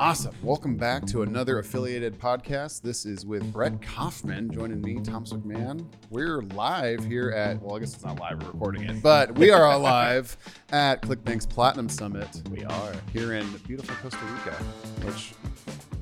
Awesome. Welcome back to another affiliated podcast. This is with Brett Kaufman joining me, Thomas McMahon. We're live here at, well, I guess it's not live, we're recording it, but we are live at ClickBank's Platinum Summit. We are. Here in beautiful Costa Rica, which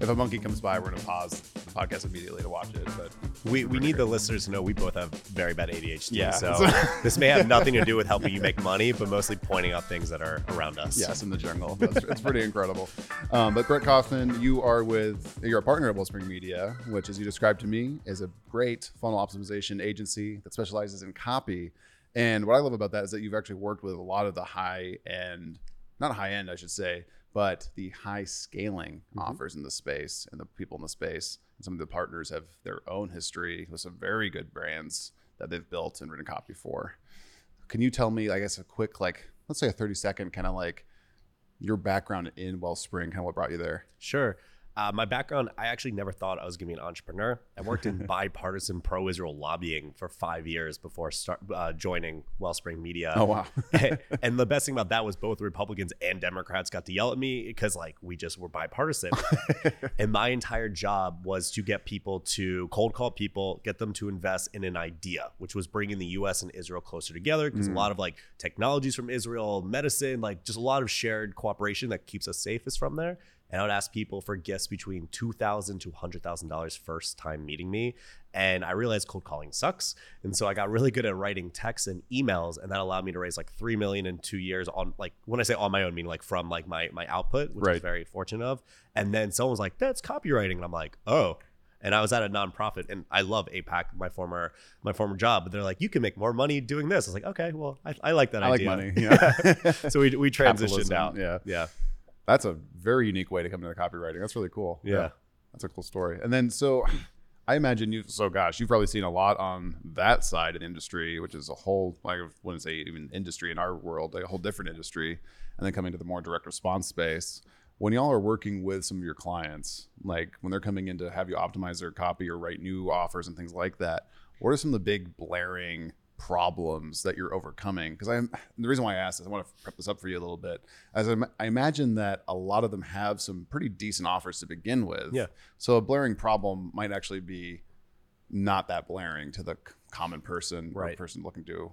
if a monkey comes by, we're going to pause the podcast immediately to watch it. But We, we need the listeners to know we both have very bad ADHD. Yeah. So this may have nothing to do with helping you make money, but mostly pointing out things that are around us. yes, in the jungle. That's, it's pretty incredible. Um, but Brett Kaufman, you are with, you're a partner at Wellspring Media, which, as you described to me, is a great funnel optimization agency that specializes in copy. And what I love about that is that you've actually worked with a lot of the high end, not high end, I should say, but the high scaling mm-hmm. offers in the space and the people in the space. And some of the partners have their own history with some very good brands that they've built and written copy for. Can you tell me, I guess, a quick, like, let's say a 30 second kind of like your background in Wellspring, kind of what brought you there? Sure. Uh, my background, I actually never thought I was going to be an entrepreneur. I worked in bipartisan pro Israel lobbying for five years before start, uh, joining Wellspring Media. Oh, wow. and the best thing about that was both Republicans and Democrats got to yell at me because like we just were bipartisan. and my entire job was to get people to cold call people, get them to invest in an idea, which was bringing the US and Israel closer together because a lot of like technologies from Israel, medicine, like just a lot of shared cooperation that keeps us safe is from there. And I would ask people for gifts between two thousand to hundred thousand dollars first time meeting me, and I realized cold calling sucks. And so I got really good at writing texts and emails, and that allowed me to raise like three million in two years on like when I say on my own, meaning like from like my my output, which I was very fortunate of. And then someone was like, "That's copywriting," and I'm like, "Oh." And I was at a nonprofit, and I love AIPAC, my former my former job. But they're like, "You can make more money doing this." I was like, "Okay, well, I, I like that I like money. Yeah. so we we transitioned Capitalism, out. yeah. yeah, That's a very unique way to come into copywriting. That's really cool. Yeah. That's a cool story. And then, so I imagine you, so gosh, you've probably seen a lot on that side of the industry, which is a whole, like, I wouldn't say even industry in our world, like a whole different industry. And then coming to the more direct response space. When y'all are working with some of your clients, like when they're coming in to have you optimize their copy or write new offers and things like that, what are some of the big blaring problems that you're overcoming? Because I'm the reason why I asked this, I want to prep this up for you a little bit. As I, I imagine that a lot of them have some pretty decent offers to begin with. Yeah. So a blaring problem might actually be not that blaring to the common person or Right. person looking to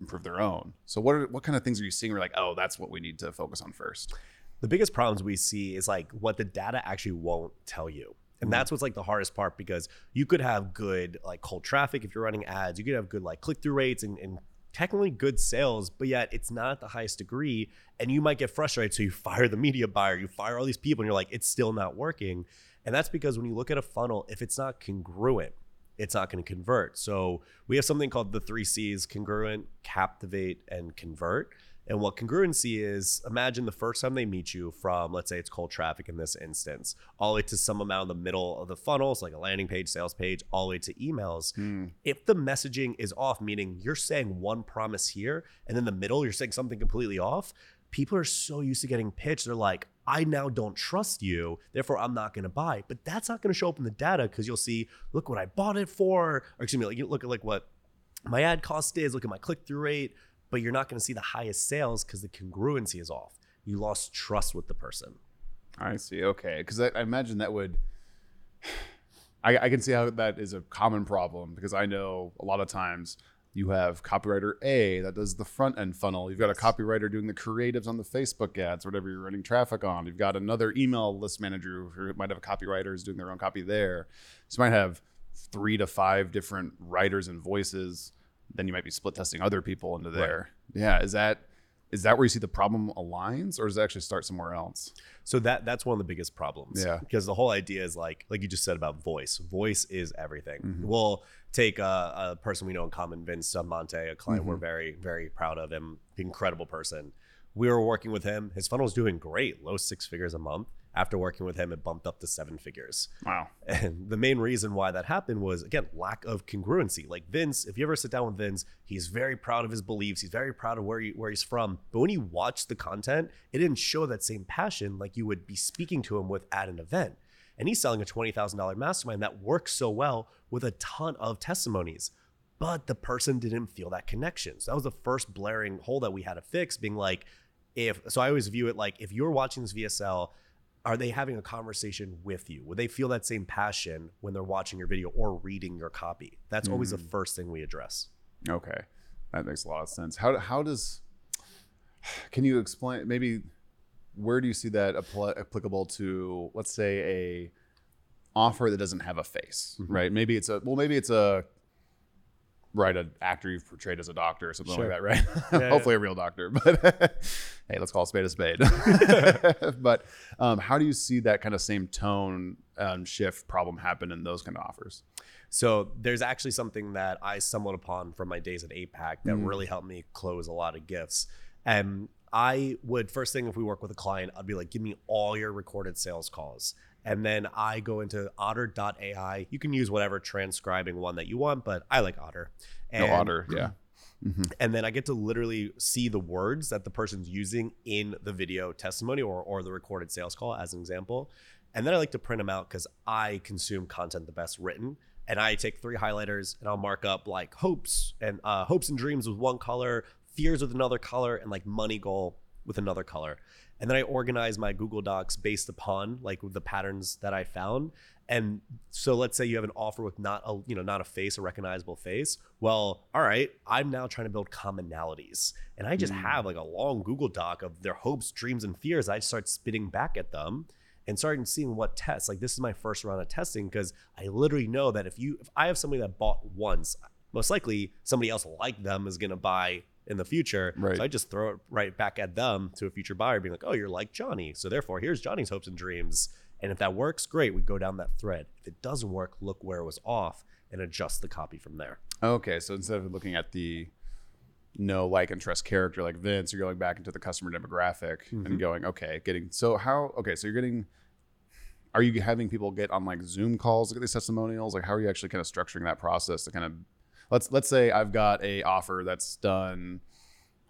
improve their own. So what are, what kind of things are you seeing? we're like, oh, that's what we need to focus on first. the biggest problems we see is like what the data actually won't tell you. And mm-hmm. that's what's like the hardest part because you could have good like cold traffic if you're running ads, you could have good like click through rates and, and technically good sales, but yet it's not at the highest degree. And you might get frustrated. So you fire the media buyer, you fire all these people, and you're like, it's still not working. And that's because when you look at a funnel, if it's not congruent, it's not going to convert. So we have something called the three C's congruent, captivate, and convert. And what congruency is, imagine the first time they meet you from, let's say it's cold traffic in this instance, all the way to some amount in the middle of the funnel, so like a landing page, sales page, all the way to emails. Hmm. If the messaging is off, meaning you're saying one promise here, and in the middle, you're saying something completely off, people are so used to getting pitched. They're like, I now don't trust you, therefore I'm not going to buy. But that's not going to show up in the data because you'll see, look what I bought it for, or excuse me, like you look at like what my ad cost is, look at my click through rate, but you're not going to see the highest sales because the congruency is off. You lost trust with the person. I see. Okay, because I, I imagine that would. I, I can see how that is a common problem because I know a lot of times you have copywriter A that does the front end funnel. You've got a copywriter doing the creatives on the Facebook ads, whatever you're running traffic on. You've got another email list manager who might have a copywriter who's doing their own copy there. So you might have three to five different writers and voices. Then you might be split testing other people into there. Yeah, is that is that where you see the problem aligns, or does it actually start somewhere else? So that that's one of the biggest problems. Yeah. Because the whole idea is like like you just said about voice. Voice is everything. Mm-hmm. We'll take a, a person we know in common, Vince Monte, a client Mm-hmm. we're very very proud of him, incredible person. We were working with him. His funnel's doing great, low six figures a month. After working with him, it bumped up to seven figures. Wow. And the main reason why that happened was again lack of congruency. Like Vince, if you ever sit down with Vince, he's very proud of his beliefs. He's very proud of where he, where he's from. But when you watch the content, it didn't show that same passion like you would be speaking to him with at an event. And he's selling a twenty thousand dollar mastermind that works so well with a ton of testimonies. But the person didn't feel that connection. So that was the first blaring hole that we had to fix. Being like, if so, I always view it like if you're watching this VSL are they having a conversation with you? Would they feel that same passion when they're watching your video or reading your copy? That's always the Mm. first thing we address. Okay, that makes a lot of sense. How how does can you explain maybe where do you see that appl- applicable to let's say a offer that doesn't have a face, Mhm. right? Maybe it's a well, maybe it's a right an actor you've portrayed as a doctor or something Sure. like that, right? yeah. Hopefully a real doctor, but hey, let's call a spade a spade. but um, how do you see that kind of same tone um, shift problem happen in those kind of offers? So there's actually something that I stumbled upon from my days at AIPAC that Mm. really helped me close a lot of gifts. And I would first thing if we work with a client, I'd be like, give me all your recorded sales calls. And then I go into otter.ai. You can use whatever transcribing one that you want, but I like Otter. No And- otter, yeah. Mhm. and then I get to literally see the words that the person's using in the video testimony or, or the recorded sales call, as an example. And then I like to print them out because I consume content the best written. And I take three highlighters and I'll mark up like hopes and uh, hopes and dreams with one color, fears with another color, and like money goal with another color. And then I organize my Google Docs based upon like the patterns that I found. And so let's say you have an offer with not a you know not a face, a recognizable face. Well, all right, I'm now trying to build commonalities. And I just Mm. have like a long Google Doc of their hopes, dreams, and fears. I start spitting back at them and starting seeing what tests. Like this is my first round of testing because I literally know that if you if I have somebody that bought once, most likely somebody else like them is gonna buy in the future. Right. So I just throw it right back at them to a future buyer, being like, oh, you're like Johnny. So therefore, here's Johnny's hopes and dreams. And if that works, great. We go down that thread. If it doesn't work, look where it was off and adjust the copy from there. Okay, so instead of looking at the no like and trust character like Vince, you're going back into the customer demographic Mhm. and going, okay, getting so how okay, so you're getting are you having people get on like Zoom calls to get these testimonials? Like how are you actually kind of structuring that process to kind of let's let's say I've got a offer that's done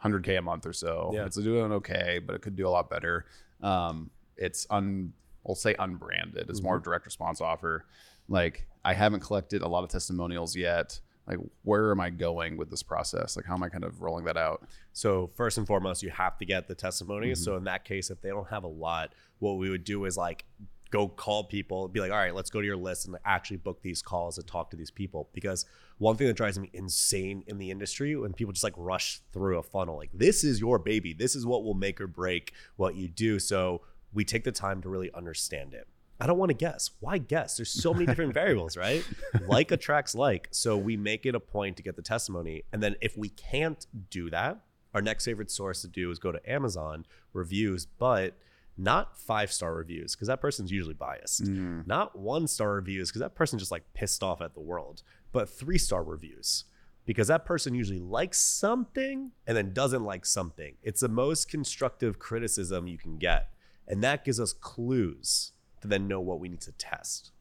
100k a month or so. Yeah. It's doing okay, but it could do a lot better. Um, it's un we'll say unbranded. It's more of a direct response offer. Like I haven't collected a lot of testimonials yet. Like where am I going with this process? Like how am I kind of rolling that out? So first and foremost, you have to get the testimonies. Mhm. So in that case, if they don't have a lot, what we would do is like go call people, be like, all right, let's go to your list and actually book these calls and talk to these people. Because one thing that drives me insane in the industry when people just like rush through a funnel, like this is your baby. This is what will make or break what you do. So we take the time to really understand it. I don't want to guess. Why guess? There's so many different variables, right? Like attracts like. So we make it a point to get the testimony. And then if we can't do that, our next favorite source to do is go to Amazon reviews, but not five star reviews because that person's usually biased. Mm. Not one star reviews because that person's just like pissed off at the world, but three star reviews because that person usually likes something and then doesn't like something. It's the most constructive criticism you can get. And that gives us clues to then know what we need to test.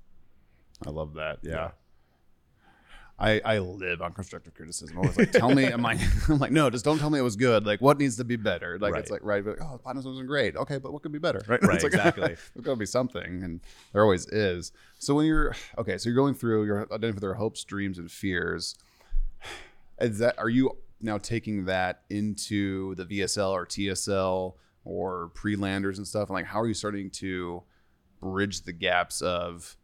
I love that. Yeah. Yeah. I, I live on constructive criticism. I'm always like, tell me, I'm like, I'm like, no, just don't tell me it was good. Like, what needs to be better? Like, it's like, right, but, oh, the platinum wasn't great. Okay, but what could be better? Right, Right, like, exactly. there's got to be something, and there always is. So when you're okay, so you're going through, you're identifying their hopes, dreams, and fears. Is that are you now taking that into the VSL or TSL or pre-landers and stuff? And like, how are you starting to bridge the gaps of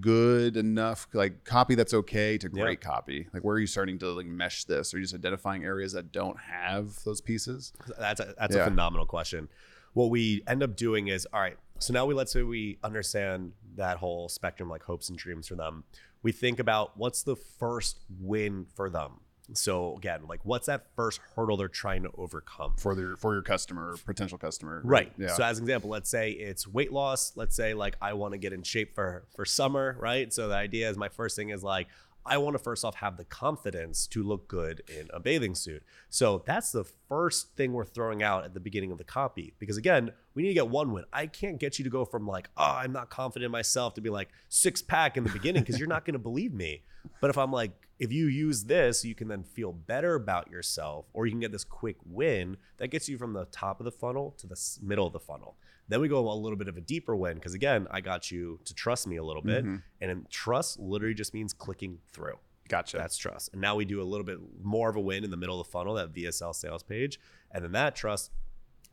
good enough like copy that's okay to Yeah. great copy like where are you starting to like mesh this are you just identifying areas that don't have those pieces That's a, that's Yeah. a phenomenal question. What we end up doing is, all right, so now we let's say we understand that whole spectrum, like hopes and dreams for them. We think about what's the first win for them. So again, like what's that first hurdle they're trying to overcome? for their for your customer potential customer Right. yeah So as an example, let's say it's weight loss. Let's say like I want to get in shape for for summer, right? So the idea is my first thing is like I want to first off have the confidence to look good in a bathing suit. So that's the first thing we're throwing out at the beginning of the copy because again, we need to get one win. I can't get you to go from like, "Oh, I'm not confident in myself" to be like six pack in the beginning because you're not going to believe me. But if I'm like if you use this, you can then feel better about yourself, or you can get this quick win that gets you from the top of the funnel to the middle of the funnel. Then we go a little bit of a deeper win because again, I got you to trust me a little bit, Mhm. and trust literally just means clicking through. gotcha That's trust. And now we do a little bit more of a win in the middle of the funnel, that VSL sales page, and then that trust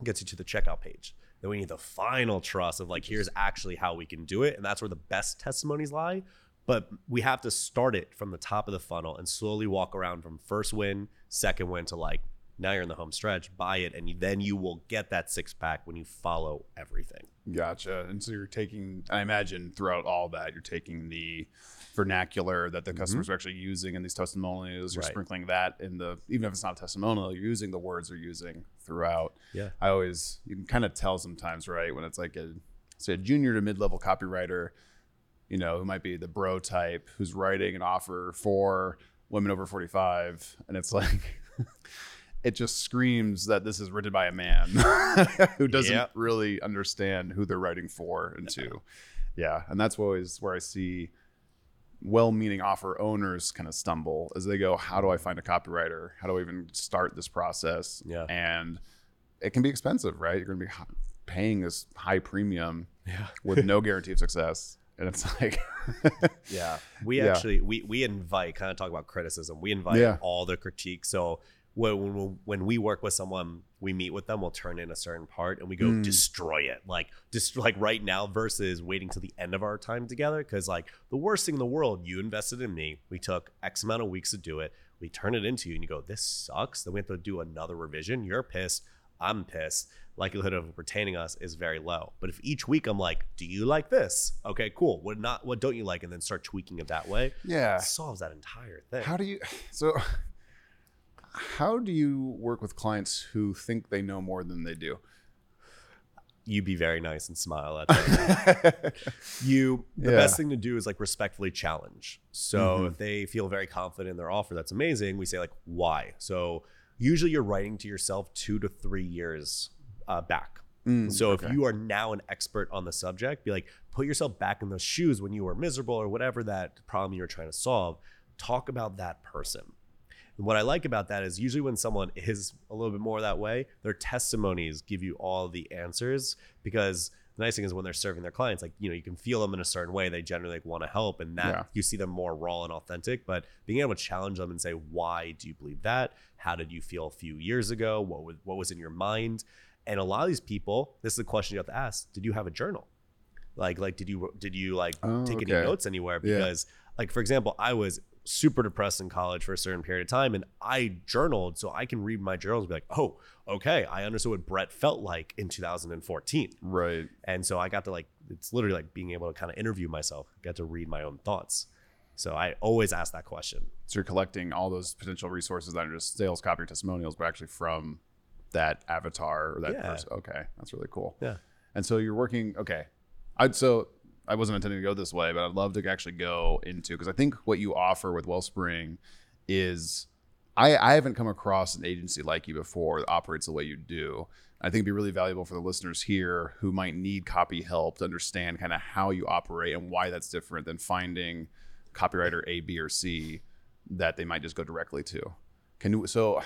gets you to the checkout page. Then we need the final trust of like, here's actually how we can do it. And that's where the best testimonies lie. But we have to start it from the top of the funnel and slowly walk around from first win, second win to like now you're in the home stretch, buy it, and then you will get that six pack when you follow everything. Gotcha. And so you're taking, I imagine throughout all that, you're taking the vernacular that the Mm-hmm. customers are actually using in these testimonials. You're Right. sprinkling that in the, even if it's not a testimonial, you're using the words they're using throughout. Yeah. I always, you can kind of tell sometimes, right? When it's like a, say, a junior to mid level copywriter, you know, who might be the bro type who's writing an offer for women over 45. And it's like, it just screams that this is written by a man who doesn't really understand who they're writing for and to. Yeah. And that's always where I see well meaning offer owners kind of stumble as they go, How do I find a copywriter? How do I even start this process? Yeah. And it can be expensive, right? You're going to be paying this high premium Yeah. with no guarantee of success. And it's like, Yeah. We Yeah. actually we we invite kind of talk about criticism. We invite Yeah. all the critique So when, when when we work with someone, we meet with them, we'll turn in a certain part and we go Mm. destroy it. Like just like right now versus waiting till the end of our time together. Cause like the worst thing in the world, you invested in me. We took X amount of weeks to do it. We turn it into you and you go, This sucks. Then we have to do another revision. You're pissed. I'm pissed. Likelihood of retaining us is very low. But if each week I'm like, do you like this? Okay, cool. What not what don't you like? And then start tweaking it that way. yeah. It solves that entire thing. How do you, so how do you work with clients who think they know more than they do? you be very nice and smile at them. you the Yeah. best thing to do is like respectfully challenge. So Mhm. if they feel very confident in their offer, that's amazing. We say like why. So usually you're writing to yourself two to three years uh, back. Mm, So okay. if you are now an expert on the subject, be like, put yourself back in those shoes when you were miserable or whatever that problem you were trying to solve. Talk about that person. And what I like about that is usually when someone is a little bit more that way, their testimonies give you all the answers because the nice thing is when they're serving their clients, like, you know, you can feel them in a certain way. They generally like, want to help and that Yeah. you see them more raw and authentic. But being able to challenge them and say, why do you believe that? How did you feel a few years ago? What was, what was in your mind? And a lot of these people, this is the question you have to ask: Did you have a journal? Like, like, did you did you like Oh, take any oh, notes anywhere? Yeah. Because, like, for example, I was super depressed in college for a certain period of time, and I journaled, so I can read my journals and be like, oh, okay, I understood what Brett felt like in 2014, right. and so I got to like, it's literally like being able to kind of interview myself, get to read my own thoughts. So I always ask that question. So you're collecting all those potential resources that are just sales, copy, or testimonials, but actually from that avatar or that Yeah. person. Okay, that's really cool. Yeah. And so you're working. Okay, I'd so I wasn't intending to go this way, but I'd love to actually go into because I think what you offer with Wellspring is I I haven't come across an agency like you before that operates the way you do. I think it'd be really valuable for the listeners here who might need copy help to understand kind of how you operate and why that's different than finding copywriter A, B, or C that they might just go directly to. Can you so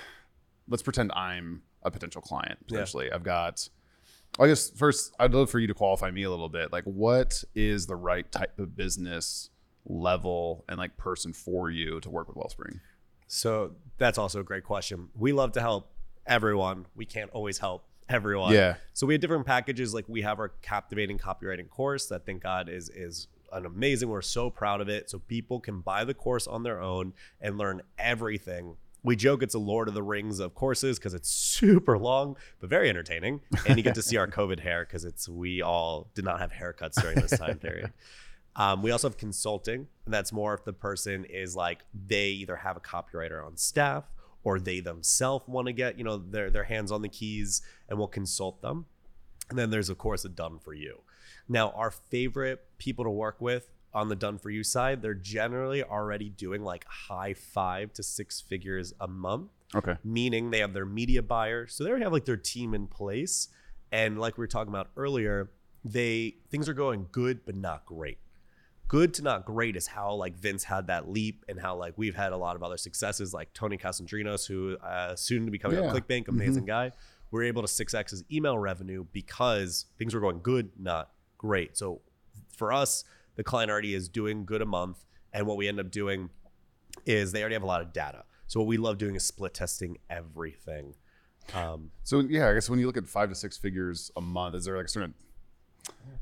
let's pretend I'm a potential client Yeah. potentially. I've got I guess first I'd love for you to qualify me a little bit. Like what is the right type of business level and like person for you to work with Wellspring? So that's also a great question. We love to help everyone. We can't always help everyone. Yeah. So we have different packages. Like we have our captivating copywriting course that thank God is is an amazing. We're so proud of it. So people can buy the course on their own and learn everything. We joke it's a Lord of the Rings of courses because it's super long, but very entertaining. And you get to see our COVID hair because it's we all did not have haircuts during this time period. Um, we also have consulting, and that's more if the person is like they either have a copywriter on staff or they themselves want to get you know their their hands on the keys, and we'll consult them. And then there's of course a done for you. Now our favorite people to work with on the done for you side, they're generally already doing like high five to six figures a month Okay. meaning they have their media buyer. So they already have like their team in place. And like we were talking about earlier, they things are going good but not great. Good to not great is how like Vince had that leap and how like we've had a lot of other successes like Tony Casandrinos, who uh, soon to be coming Yeah. on ClickBank, amazing guy. We're able to 6x his email revenue because things were going good, not great. So for us, the client already is doing good a month. And what we end up doing is they already have a lot of data. So what we love doing is split testing everything. Um, So yeah, I guess when you look at five to six figures a month, is there like a certain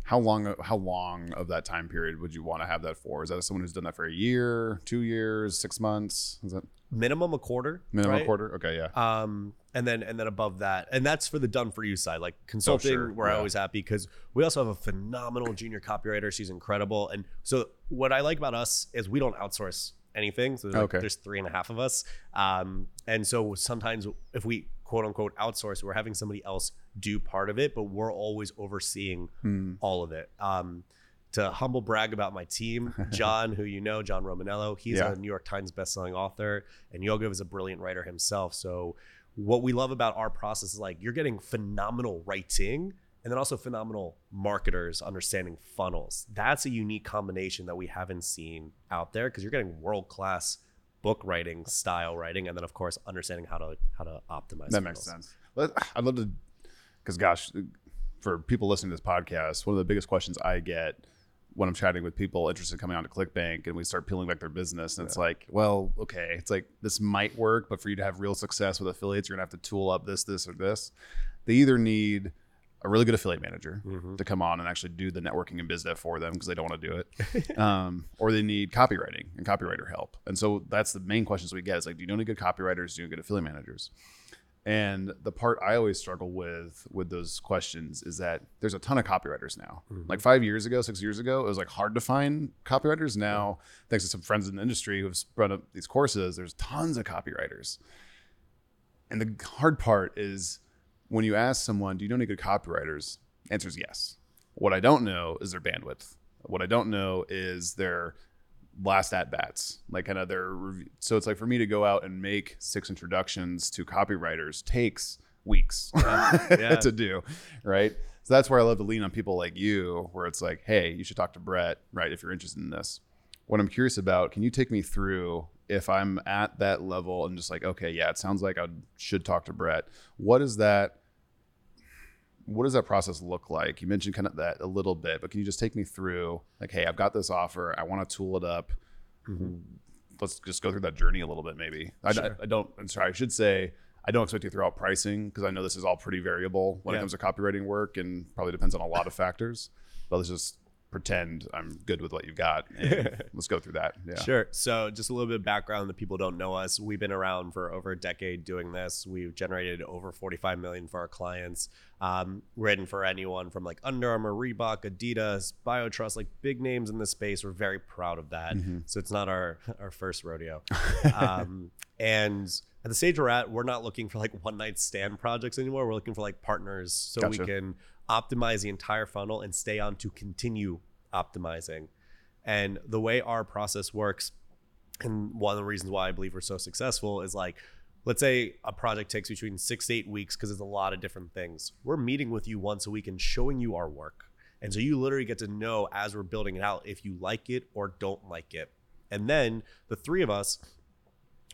how long how long of that time period would you want to have that for? Is that someone who's done that for a year, two years, six months? Is that minimum a quarter. minimum right? quarter? Okay, yeah. Um, and then and then above that, and that's for the done for you side. Like consulting, sure. we're Yeah. always happy because we also have a phenomenal junior copywriter. She's incredible. And so what I like about us is we don't outsource anything. So there's, like, Okay. there's three and a half of us. Um, and so sometimes if we quote unquote outsource, we're having somebody else do part of it, but we're always overseeing Hmm. all of it. Um, to humble brag about my team, John, who you know, John Romanello, he's Yeah. a New York Times bestselling author, and Yoga is a brilliant writer himself. So, what we love about our process is like you're getting phenomenal writing and then also phenomenal marketers understanding funnels. That's a unique combination that we haven't seen out there because you're getting world class book writing, style writing, and then of course understanding how to how to optimize. That makes sense. I'd love to, because gosh, for people listening to this podcast, one of the biggest questions I get when I'm chatting with people interested in coming on to ClickBank and we start peeling back their business, and it's like, well, okay, it's like this might work, but for you to have real success with affiliates, you're gonna have to tool up this, this, or this. They either need a really good affiliate manager Mhm. to come on and actually do the networking and biz dev for them because they don't want to do it, um, or they need copywriting and copywriter help. And so that's the main questions we get: is like, do you know any good copywriters? Do you know good affiliate managers? And the part I always struggle with with those questions is that there's a ton of copywriters now. Mm-hmm. Like five years ago, six years ago, it was like hard to find copywriters. Now, thanks to some friends in the industry who've run up these courses, there's tons of copywriters. And the hard part is when you ask someone, "Do you know any good copywriters?" Answer is yes. What I don't know is their bandwidth. What I don't know is their last at bats, like kind of their. rev- So it's like for me to go out and make six introductions to copywriters takes weeks Yeah. to do, right? So that's where I love to lean on people like you, where it's like, hey, you should talk to Brett, right? If you're interested in this. What I'm curious about, can you take me through if I'm at that level and just like, okay, yeah, it sounds like I should talk to Brett. What is that? What does that process look like? You mentioned kind of that a little bit, but can you just take me through like, hey, I've got this offer. I want to tool it up. Mm-hmm. Let's just go through that journey a little bit, maybe. I, I, don't, I'm sorry, I should say, I don't expect you to throw out pricing because I know this is all pretty variable when Yeah. it comes to copywriting work and probably depends on a lot of factors. But let's just pretend I'm good with what you've got let's go through that. Yeah. Sure. So, just a little bit of background that people don't know us. We've been around for over a decade doing this. We've generated over 45 million for our clients. Um, written for anyone from like Under Armour, Reebok, Adidas, BioTrust, like big names in this space. We're very proud of that. Mm-hmm. So it's not our our first rodeo. um, and at the stage we're at, we're not looking for like one night stand projects anymore. We're looking for like partners so we can optimize the entire funnel and stay on to continue optimizing. And the way our process works, and one of the reasons why I believe we're so successful is like, let's say a project takes between six to eight weeks because it's a lot of different things. We're meeting with you once a week and showing you our work. And so you literally get to know as we're building it out if you like it or don't like it. And then the three of us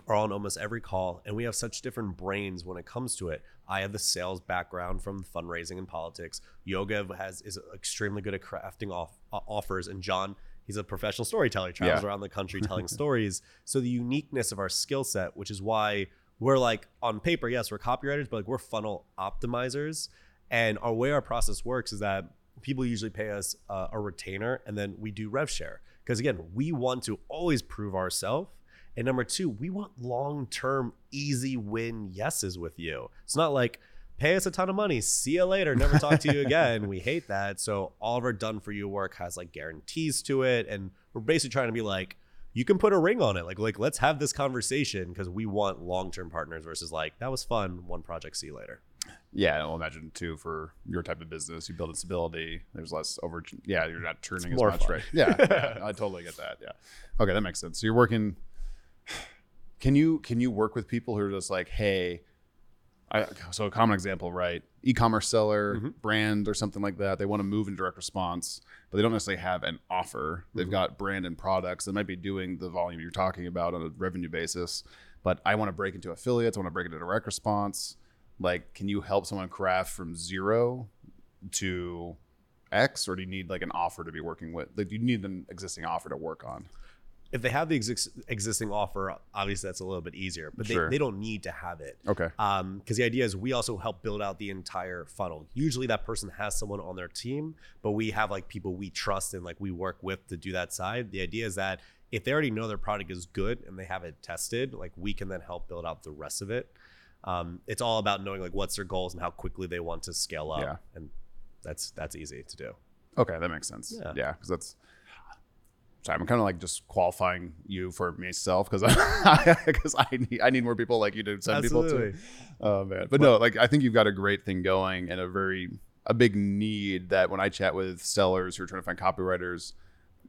are on almost every call and we have such different brains when it comes to it i have the sales background from fundraising and politics. Yoga has is extremely good at crafting off, uh, offers. And john he's a professional storyteller he travels Yeah. around the country telling stories. So the uniqueness of our skill set which is why we're like on paper yes we're copywriters but like we're funnel optimizers. And our way our process works is that people usually pay us uh, a retainer and then we do rev share. Because again we want to always prove ourselves and number two, we want long term, easy win yeses with you. It's not like pay us a ton of money, see you later, never talk to you again. we hate that. So all of our done for you work has like guarantees to it. And we're basically trying to be like, you can put a ring on it. Like, like let's have this conversation because we want long term partners versus like, that was fun, one project, see you later. Yeah, I'll imagine too for your type of business, you build in stability. There's less over. Yeah, you're not turning as much, fun. right? Yeah, yeah, I totally get that. Yeah, okay, that makes sense. So you're working. Can you can you work with people who are just like, hey, I, so a common example, right? E-commerce seller, Mm-hmm. brand, or something like that. They want to move in direct response, but they don't necessarily have an offer. Mm-hmm. They've got brand and products. They might be doing the volume you're talking about on a revenue basis, but I want to break into affiliates. I want to break into direct response. Like, can you help someone craft from zero to X, or do you need like an offer to be working with? Like, do you need an existing offer to work on? If they have the exis- existing offer, obviously that's a little bit easier, but Sure. they, they don't need to have it. Okay. Um, because the idea is we also help build out the entire funnel. Usually that person has someone on their team, but we have like people we trust and like we work with to do that side. The idea is that if they already know their product is good and they have it tested, like we can then help build out the rest of it. Um, it's all about knowing like what's their goals and how quickly they want to scale up. Yeah. And that's that's easy to do. Okay, that makes sense. Yeah. Yeah, because that's. Sorry, I'm kind of like just qualifying you for myself because I because I need I need more people like you to send people Absolutely. to. Oh man, but no, like I think you've got a great thing going and a very a big need that when I chat with sellers who are trying to find copywriters,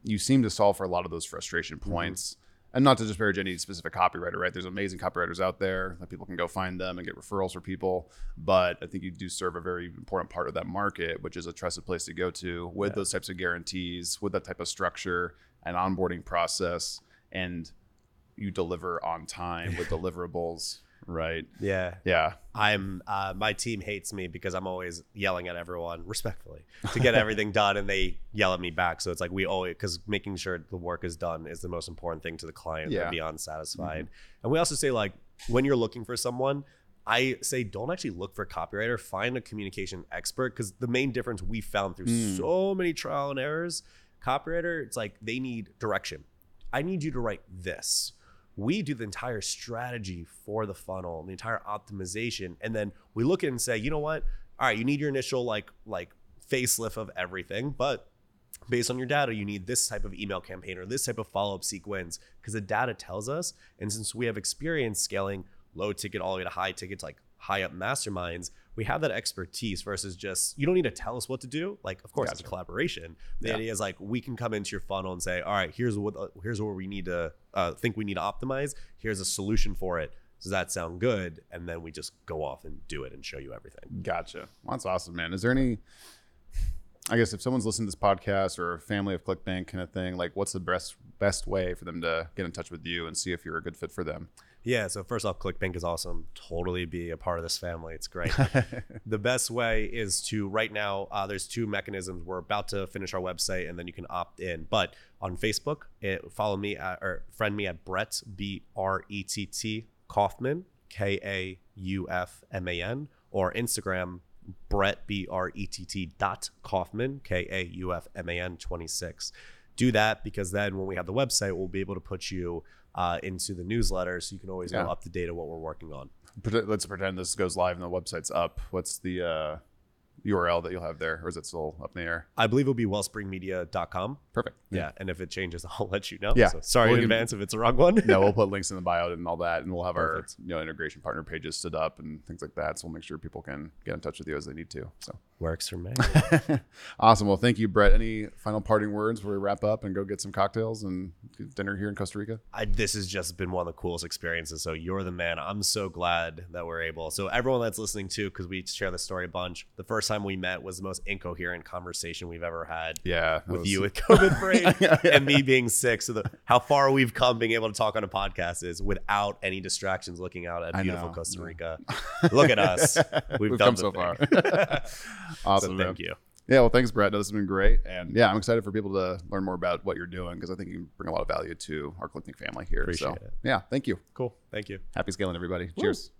you seem to solve for a lot of those frustration mm-hmm. points. And not to disparage any specific copywriter, right? There's amazing copywriters out there that people can go find them and get referrals for people. But I think you do serve a very important part of that market, which is a trusted place to go to with those types of guarantees, with that type of structure and onboarding process. And you deliver on time with deliverables, right? Yeah. Yeah. I'm uh, my team hates me because I'm always yelling at everyone respectfully to get everything done, and they yell at me back. So it's like we always because making sure the work is done is the most important thing to the client. Yeah. They're beyond satisfied, and we also say like when you're looking for someone. I say don't actually look for a copywriter. Find a communication expert because the main difference we found through Mm. so many trial and errors, copywriter, it's like they need direction. I need you to write this we do the entire strategy for the funnel the entire optimization and then we look at it and say you know what all right you need your initial like like facelift of everything but based on your data you need this type of email campaign or this type of follow-up sequence because the data tells us and since we have experience scaling low ticket all the way to high tickets like high up masterminds we have that expertise versus just you don't need to tell us what to do like of course it's a collaboration the Yeah. idea is like we can come into your funnel and say all right here's what uh, here's where we need to uh, think we need to optimize here's a solution for it does that sound good and then we just go off and do it and show you everything Gotcha. Well, that's awesome, man. Is there any? I guess if someone's listening to this podcast or a family of ClickBank kind of thing, like what's the best best way for them to get in touch with you and see if you're a good fit for them? Yeah, so first off, ClickBank is awesome. Totally be a part of this family. It's great. the best way is to right now, uh, there's two mechanisms. We're about to finish our website and then you can opt in. But on Facebook, it, follow me at, or friend me at Brett, B R E T T Kaufman, K A U F M A N, or Instagram, Brett, B R E T T dot Kaufman, K A U F M A N 26. Do that because then when we have the website, we'll be able to put you uh, into the newsletter so you can always Yeah. know up to date of what we're working on. Let's pretend this goes live and the website's up. What's the uh, URL that you'll have there, or is it still up in the air? I believe it'll be wellspringmedia.com. Perfect. Yeah. And if it changes, I'll let you know. Yeah. So sorry We'll in advance if it's the wrong one. no, we'll put links in the bio and all that, and we'll have Perfect. our you know integration partner pages stood up and things like that. So we'll make sure people can get in touch with you as they need to. So Works for me. awesome. Well, thank you, Brett. Any final parting words before we wrap up and go get some cocktails and dinner here in Costa Rica? I, this has just been one of the coolest experiences. So you're the man. I'm so glad that we're able. So everyone that's listening too, because we share the story a bunch. The first time we met was the most incoherent conversation we've ever had. Yeah, With was- you with COVID brain and me being sick. So the, how far we've come being able to talk on a podcast is without any distractions looking out at beautiful Costa. Rica. Look at us. We've, We've done come so thing. far. awesome. so man. thank you. Yeah, well, thanks, Brett. No, This has been great, and yeah, I'm excited for people to learn more about what you're doing because I think you bring a lot of value to our ClickBank family here. Appreciate so, it. yeah, thank you. Cool. Thank you. Happy scaling, everybody. Cheers.